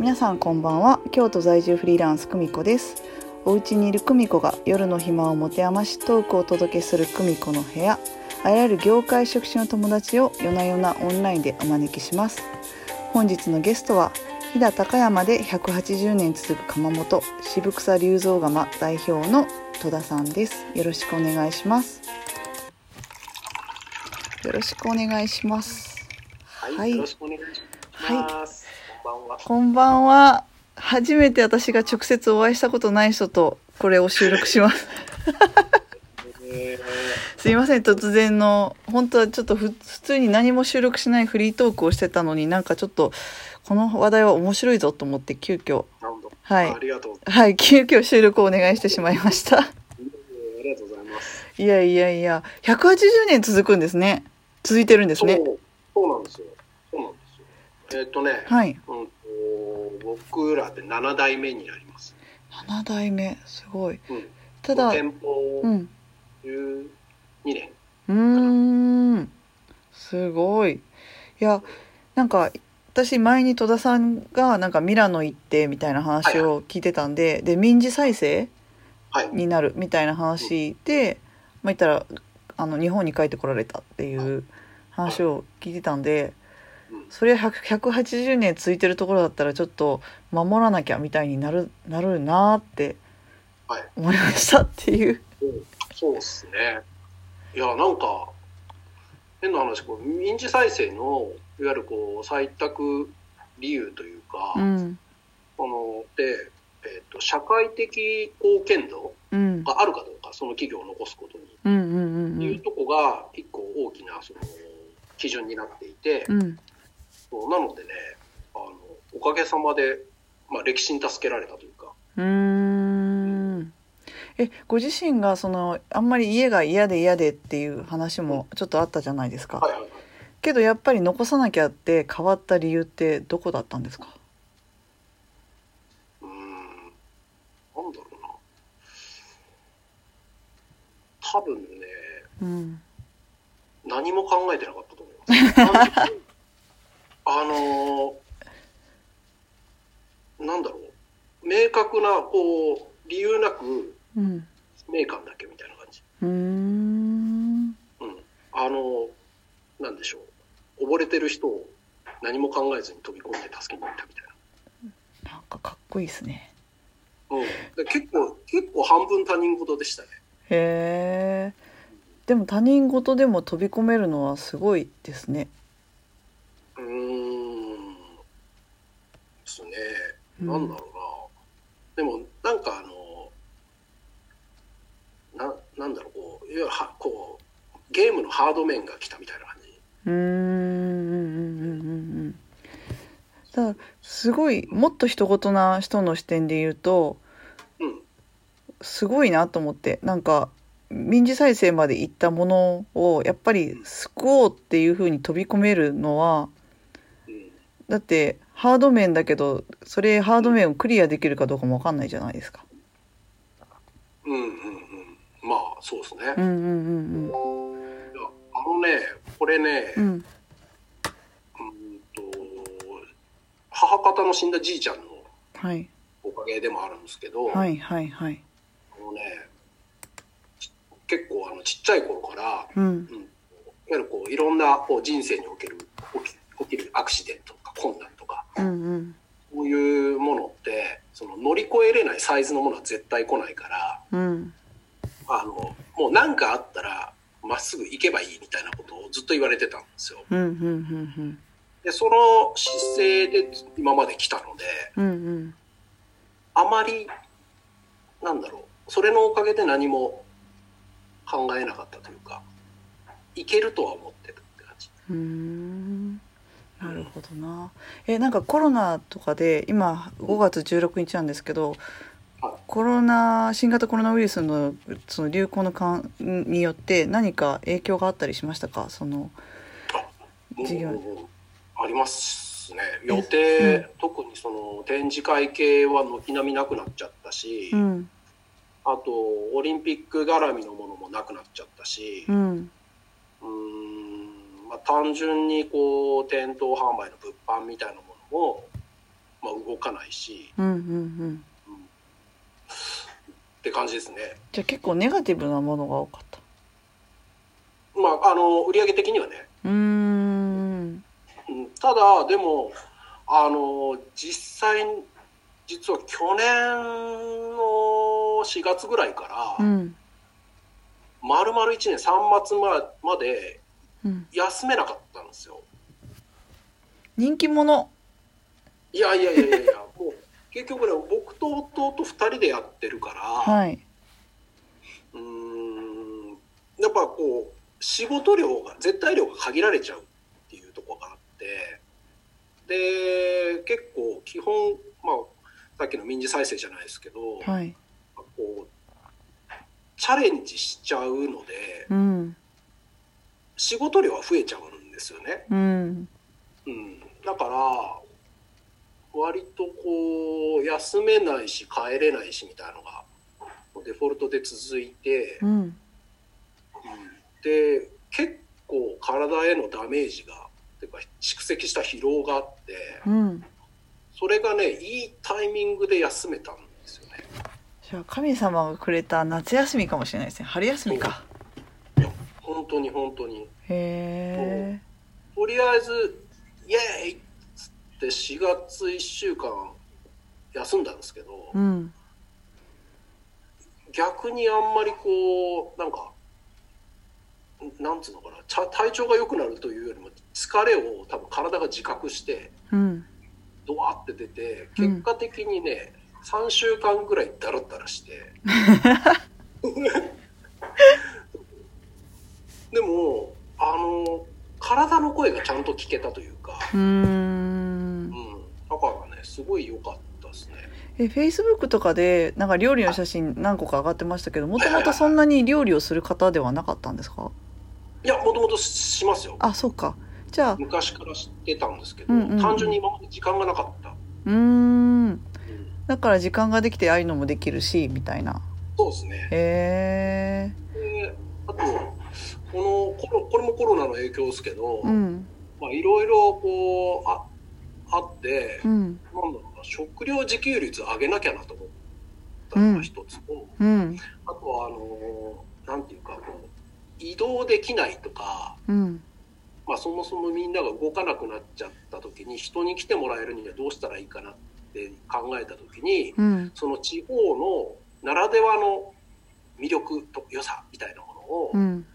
皆さんこんばんは。京都在住フリーランス久美子です。お家にいる久美子が夜の暇を持て余しトークをお届けする久美子の部屋。あらゆる業界職種の友達を夜な夜なオンラインでお招きします。本日のゲストは飛騨高山で180年続く窯元渋草龍造窯代表の戸田さんです。よろしくお願いします。よろしくお願いします。はい、はい。よろしくお願いします。は。こんばんは初めて私が直接お会いしたことない人とこれを収録しますえすいません突然の本当はちょっとふ普通に何も収録しないフリートークをしてたのになんかちょっとこの話題は面白いぞと思って急遽。はい。はい急遽収録をお願いしてしまいましたありがとうございます。いやいやいや180年続くんですね続いてるんですねそう、そうなんですよ。そうなんですよ。えっ、とね、はいうんと僕らで7代目になります。7代目すごいうん。ただ店舗うん12年。うーんすごいいやなんか私前に戸田さんがなんかミラノ行ってみたいな話を聞いてたんで、で民事再生はい。になるみたいな話で、まあ、言ったらあの日本に帰ってこられたっていう話を聞いてたんでうんそれは100 180年続いてるところだったらちょっと守らなきゃみたいになるなるなーってはい。思いましたっていう。うんそうっすね。いや、なんか、変な話、こう民事再生の、いわゆるこう、採択理由というか、うんこので、えー、と社会的貢献度うんがあるかどうかその企業を残すことに、うんうんうんいうとこが一個大きなその基準になっていて、うんそうなのでねあのおかげさまで、まあ、歴史に助けられたというか。うーん。えご自身がそのあんまり家が嫌で嫌でっていう話もちょっとあったじゃないですか、はいはいはい。けどやっぱり残さなきゃって変わった理由ってどこだったんですか？うーん。なんだろうな。多分ねうん。何も考えてなかったと思います。あのーなんだろう、明確な、こう、理由なく、うん名感だけみたいな感じ。うーんうん。あのーなんでしょう、溺れてる人を何も考えずに飛び込んで助けに行ったみたいなんかかっこいいですねな。うん。で結構、結構半分他人事でしたね。へえでも他人事でも飛び込めるのはすごいですねうーん。ですね。うんなんだろうな。でも、なんかあの、な、なんだろう、こう、いわゆるは、こう、ゲームのハード面が来たみたいな感じ。うーんうんうんうんうんうんだすごいもっと人事な人の視点で言うとうん。すごいなと思ってなんか民事再生まで行ったものをやっぱり救おうっていうふうに飛び込めるのはうん。だってハード面だけどそれハード面をクリアできるかどうかも分かんないじゃないですか。うんうんうん。まあ、そうですね。うんうんうんいやあのね、これね、ううんん、と、母方の死んだじいちゃんのはいおかげでもあるんですけど、はいはいはい。あのね、ち結構あのちっちゃい頃から、うんうん、いわゆるこういろんなこう人生における起き起きるアクシデントとか困難うんうんそういうものってその乗り越えれないサイズのものは絶対来ないからうんあのもう何かあったらまっすぐ行けばいいみたいなことをずっと言われてたんですよ。うんうんうんでその姿勢で今まで来たのでうんうんあまりなんだろうそれのおかげで何も考えなかったというかいけるとは思ってるって感じ。なるほどな。えなんかコロナとかで今5月16日なんですけどはいコロナ新型コロナウイルスのその流行の間によって何か影響があったりしましたか？その授業うんありますね。予定、特にその展示会系は軒並みなくなっちゃったし、うん。あとオリンピック絡みのものもなくなっちゃったしう、まあ、単純にこう店頭販売の物販みたいなものも、まあ、動かないし、うんうんうん。うん。って感じですね。じゃあ結構ネガティブなものが多かった。まあ、あの売上的にはね、うーん。うん。ただでもあの実際実は去年の4月ぐらいから、うん。丸々1年3月ままでうん休めなかったんですよ。人気者いやいやいやいやいやもう 結局ね僕と弟2人でやってるから、はい。うーんやっぱこう仕事量が絶対量が限られちゃうっていうところがあってで結構基本まあさっきの民事再生じゃないですけど、はい。こうチャレンジしちゃうのでうん。仕事量は増えちゃうんですよね。うん。うん、だから割とこう休めないし帰れないしみたいなのがデフォルトで続いて、うん。で結構体へのダメージがっていうか蓄積した疲労があってうん。それがねいいタイミングで休めたんですよね。じゃあ神様がくれた夏休みかもしれないですね。春休みか。本当に本当にへえ。とりあえずイエーイっつって4月1週間休んだんですけど、うん。逆にあんまりこうなんかなんつうのかな体調が良くなるというよりも疲れを多分体が自覚してうん。ドワって出てうん結果的にね、3週間ぐらいダラダラして でもあの体の声がちゃんと聞けたというか、うん。ん、だからねすごい良かったですね。え、フェイスブックとかで、なんか料理の写真何個か上がってましたけど、もともとそんなに料理をする方ではなかったんですか？いやもともとしますよ。あ、そうか。じゃあ、昔から知ってたんですけど、うんうんうん。単純に今まで時間がなかった、うーん。うん。だから時間ができてああいうのもできるし、みたいな。そうですね。へえ。であとこのコロこれもコロナの影響ですけど、うん。まあいろいろこうああって、うん。なんだろうな食料自給率上げなきゃなと思ったのが一つと、うん。あとはあのなんていうかこう移動できないとか、うん。まあ、そもそもみんなが動かなくなっちゃった時に人に来てもらえるにはどうしたらいいかなって考えた時にうん。その地方のならではの魅力と良さみたいなものをうん。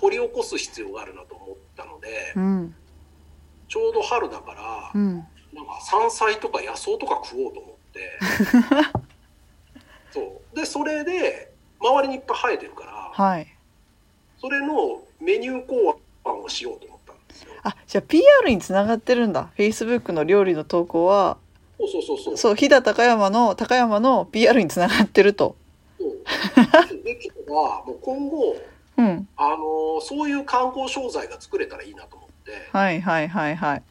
掘り起こす必要があるなと思ったのでうん。ちょうど春だからうん。なんか山菜とか野草とか食おうと思って そうでそれで周りにいっぱい生えてるからはい。それのメニュー考案をしようと思ったんですよ。あ、じゃあ PR につながってるんだ。Facebook の料理の投稿は、そうそうそうそう。そう、飛騨高山の、高山の PR につながってると。そうできればもう今後うん。あのーそういう観光商材が作れたらいいなと思ってはいはいはいはい。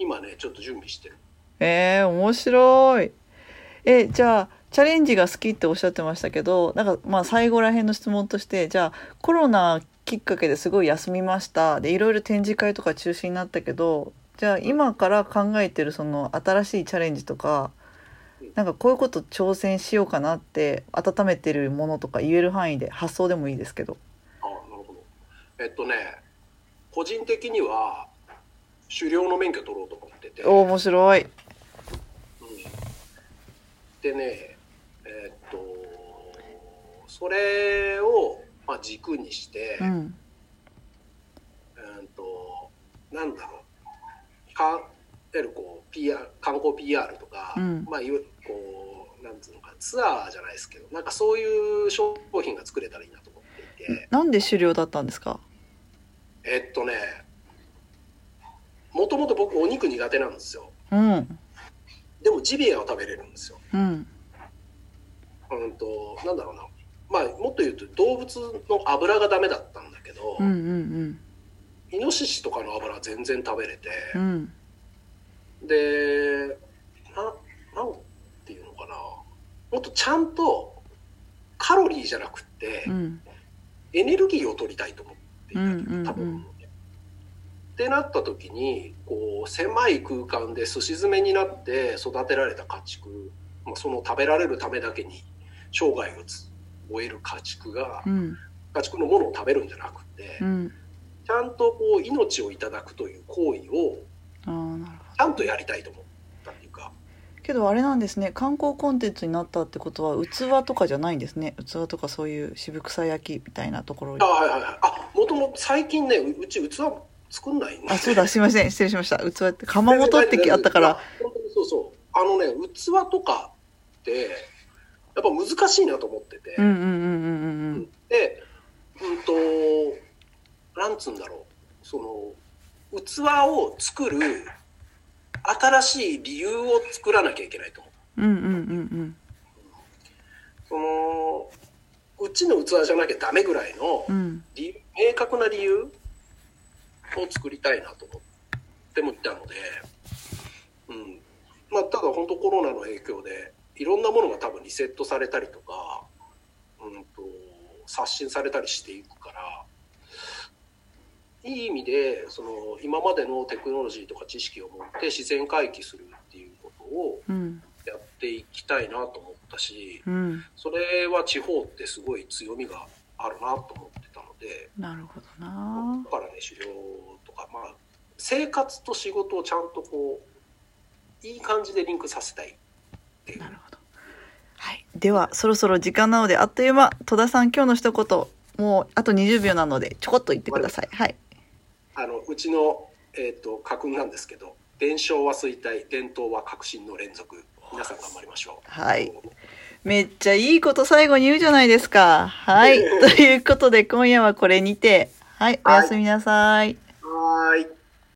今ねちょっと準備してる。えー、面白い。え、じゃあ、チャレンジが好きっておっしゃってましたけど、なんかまあ最後ら辺の質問として、じゃあコロナきっかけですごい休みました。で、いろいろ展示会とか中止になったけど、じゃあ今から考えてるその新しいチャレンジとか、なんかこういうこと挑戦しようかなって温めてるものとか言える範囲で発想でもいいですけど。えっとね個人的には狩猟の免許取ろうと思ってて。お面白い。うんでねえっとそれを、まあ、軸にして、うん。うんとなんだろうかいわゆるこう PR 観光 PR とか、うんまあいわゆるこうなんつうのかツアーじゃないですけどなんかそういう商品が作れたらいいなと思っていてなんで狩猟だったんですか？えっとねもともと僕お肉苦手なんですようん。でもジビエは食べれるんですようん。うんとなんだろうなまあもっと言うと動物の油がダメだったんだけど、うんうんイノシシとかの油は全然食べれて、うん。うん。でななんていうのかなもっとちゃんとカロリーじゃなくって、うん。エネルギーを取りたいと思っていたうんうんうん。多分、ってなった時にこう狭い空間ですし詰めになって育てられた家畜、まあ、その食べられるためだけに生涯をつ終える家畜がうん。家畜のものを食べるんじゃなくて、うん。ちゃんとこう命をいただくという行為をちゃんとやりたいと思う。かけどあれなんですね。観光コンテンツになったってことは器とかじゃないんですね。器とかそういう渋草焼きみたいなところあはいはいはい。あもともと最近ねううち器作んないんであそうだすいません。失礼しました。器って窯元ってあったから。本当にそうそうあのね器とかってやっぱ難しいなと思ってて、うんうんうんうんうんでうんとなんつうんだろうその器を作る新しい理由を作らなきゃいけないと思う。うんうんうんうん。そのうちの器じゃなきゃダメぐらいのうん。明確な理由を作りたいなと思ってもいたので、うん。まあ、ただ本当コロナの影響でいろんなものが多分リセットされたりとか、うん、と刷新されたりしていくからいい意味でその今までのテクノロジーとか知識を持って自然回帰するっていうことをうんやっていきたいなと思ったしうんそれは地方ってすごい強みがあるなと思ってたので。なるほどな。だからね狩猟とかまあ生活と仕事をちゃんとこういい感じでリンクさせたいっていう。なるほど。はい。ではそろそろ時間なのであっという間。戸田さん今日の一言。もうあと20秒なのでちょこっと言ってください。はいあのうちの、えー、と家訓なんですけど伝承は衰退伝統は革新の連続。皆さん頑張りましょう。はい。めっちゃいいこと最後に言うじゃないですか。はい。ということで今夜はこれにて。はい。おやすみなさい。はーい